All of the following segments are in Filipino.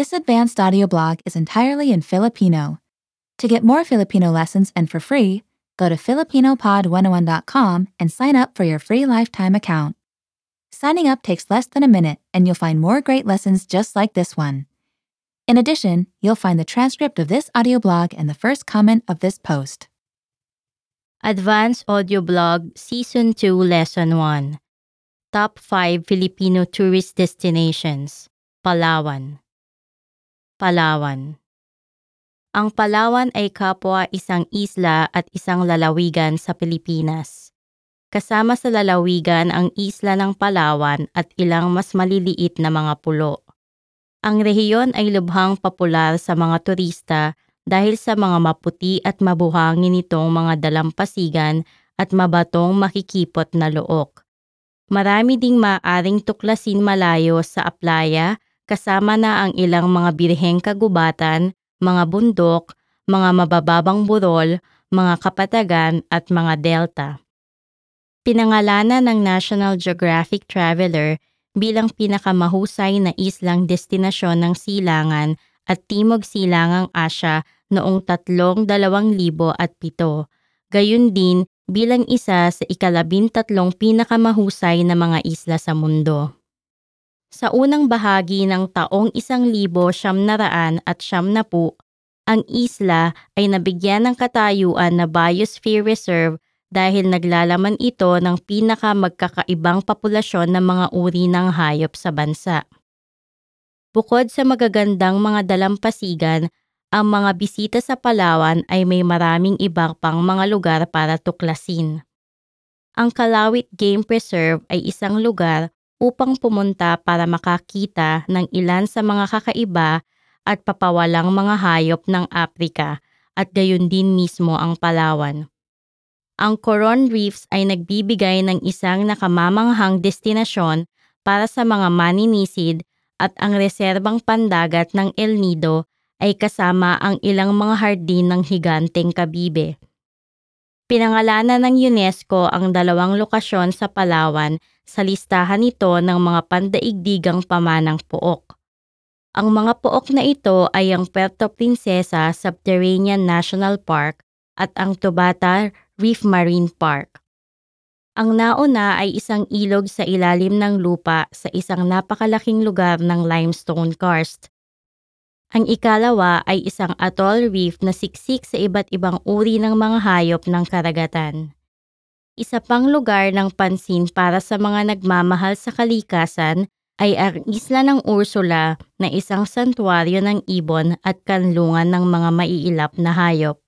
This advanced audio blog is entirely in Filipino. To get more Filipino lessons and for free, go to FilipinoPod101.com and sign up for your free lifetime account. Signing up takes less than a minute and you'll find more great lessons just like this one. In addition, you'll find the transcript of this audio blog and the first comment of this post. Advanced Audio Blog Season 2 Lesson 1 Top 5 Filipino Tourist Destinations Palawan Palawan Ang Palawan ay kapwa isang isla at isang lalawigan sa Pilipinas. Kasama sa lalawigan ang isla ng Palawan at ilang mas maliliit na mga pulo. Ang rehiyon ay lubhang popular sa mga turista dahil sa mga maputi at mabuhangin nitong mga dalampasigan at mabatong makikipot na look. Marami ding maaring tuklasin malayo sa aplaya kasama na ang ilang mga birheng kagubatan, mga bundok, mga mabababang burol, mga kapatagan at mga delta. Pinangalanan ng National Geographic Traveler bilang pinakamahusay na islang destinasyon ng silangan at Timog Silangang Asya noong tatlong dalawang libo at pito. Gayun din bilang isa sa ikalabintatlong pinakamahusay na mga isla sa mundo. Sa unang bahagi ng taong isang libo siyam naraan at siyam na po, ang isla ay nabigyan ng katayuan na Biosphere Reserve dahil naglalaman ito ng pinakamagkakaibang populasyon ng mga uri ng hayop sa bansa. Bukod sa magagandang mga dalampasigan, ang mga bisita sa Palawan ay may maraming ibang pang mga lugar para tuklasin. Ang Kalawit Game Preserve ay isang lugar upang pumunta para makakita ng ilan sa mga kakaiba at papawalang mga hayop ng Afrika at gayon din mismo ang Palawan. Ang Coron Reefs ay nagbibigay ng isang nakamamanghang destinasyon para sa mga maninisid at ang reserbang pandagat ng El Nido ay kasama ang ilang mga hardin ng higanteng kabibe. Pinangalanan ng UNESCO ang dalawang lokasyon sa Palawan sa listahan nito ng mga pandaigdigang pamanang pook. Ang mga pook na ito ay ang Puerto Princesa Subterranean National Park at ang Tobata Reef Marine Park. Ang nauna ay isang ilog sa ilalim ng lupa sa isang napakalaking lugar ng limestone karst. Ang ikalawa ay isang atoll reef na siksik sa iba't ibang uri ng mga hayop ng karagatan. Isa pang lugar ng pansin para sa mga nagmamahal sa kalikasan ay ang isla ng Ursula na isang santuaryo ng ibon at kanlungan ng mga maiilap na hayop.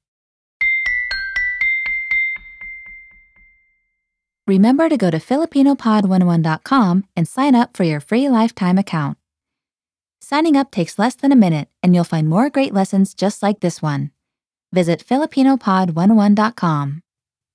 Remember to go to FilipinoPod101.com and sign up for your free lifetime account. Signing up takes less than a minute and you'll find more great lessons just like this one. Visit FilipinoPod101.com.